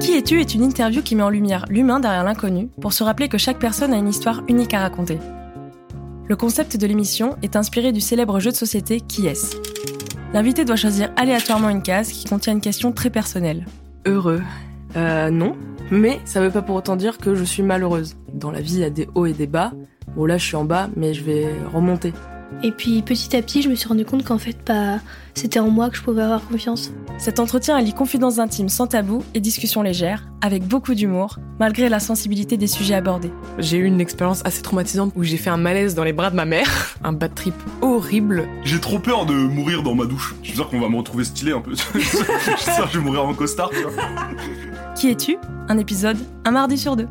Qui es-tu est une interview qui met en lumière l'humain derrière l'inconnu pour se rappeler que chaque personne a une histoire unique à raconter. Le concept de l'émission est inspiré du célèbre jeu de société Qui est-ce? L'invité doit choisir aléatoirement une case qui contient une question très personnelle. Heureux Euh, non. Mais ça veut pas pour autant dire que je suis malheureuse. Dans la vie, il y a des hauts et des bas. Bon, là, je suis en bas, mais je vais remonter. Et puis petit à petit, je me suis rendu compte qu'en fait, bah, c'était en moi que je pouvais avoir confiance. Cet entretien allie confidences intimes sans tabou et discussions légères, avec beaucoup d'humour, malgré la sensibilité des sujets abordés. J'ai eu une expérience assez traumatisante où j'ai fait un malaise dans les bras de ma mère. Un bad trip horrible. J'ai trop peur de mourir dans ma douche. Je suis sûr qu'on va me retrouver stylé un peu. je suis sûr que je vais mourir en costard, tu vois. Qui es-tu? Un épisode, un mardi sur deux.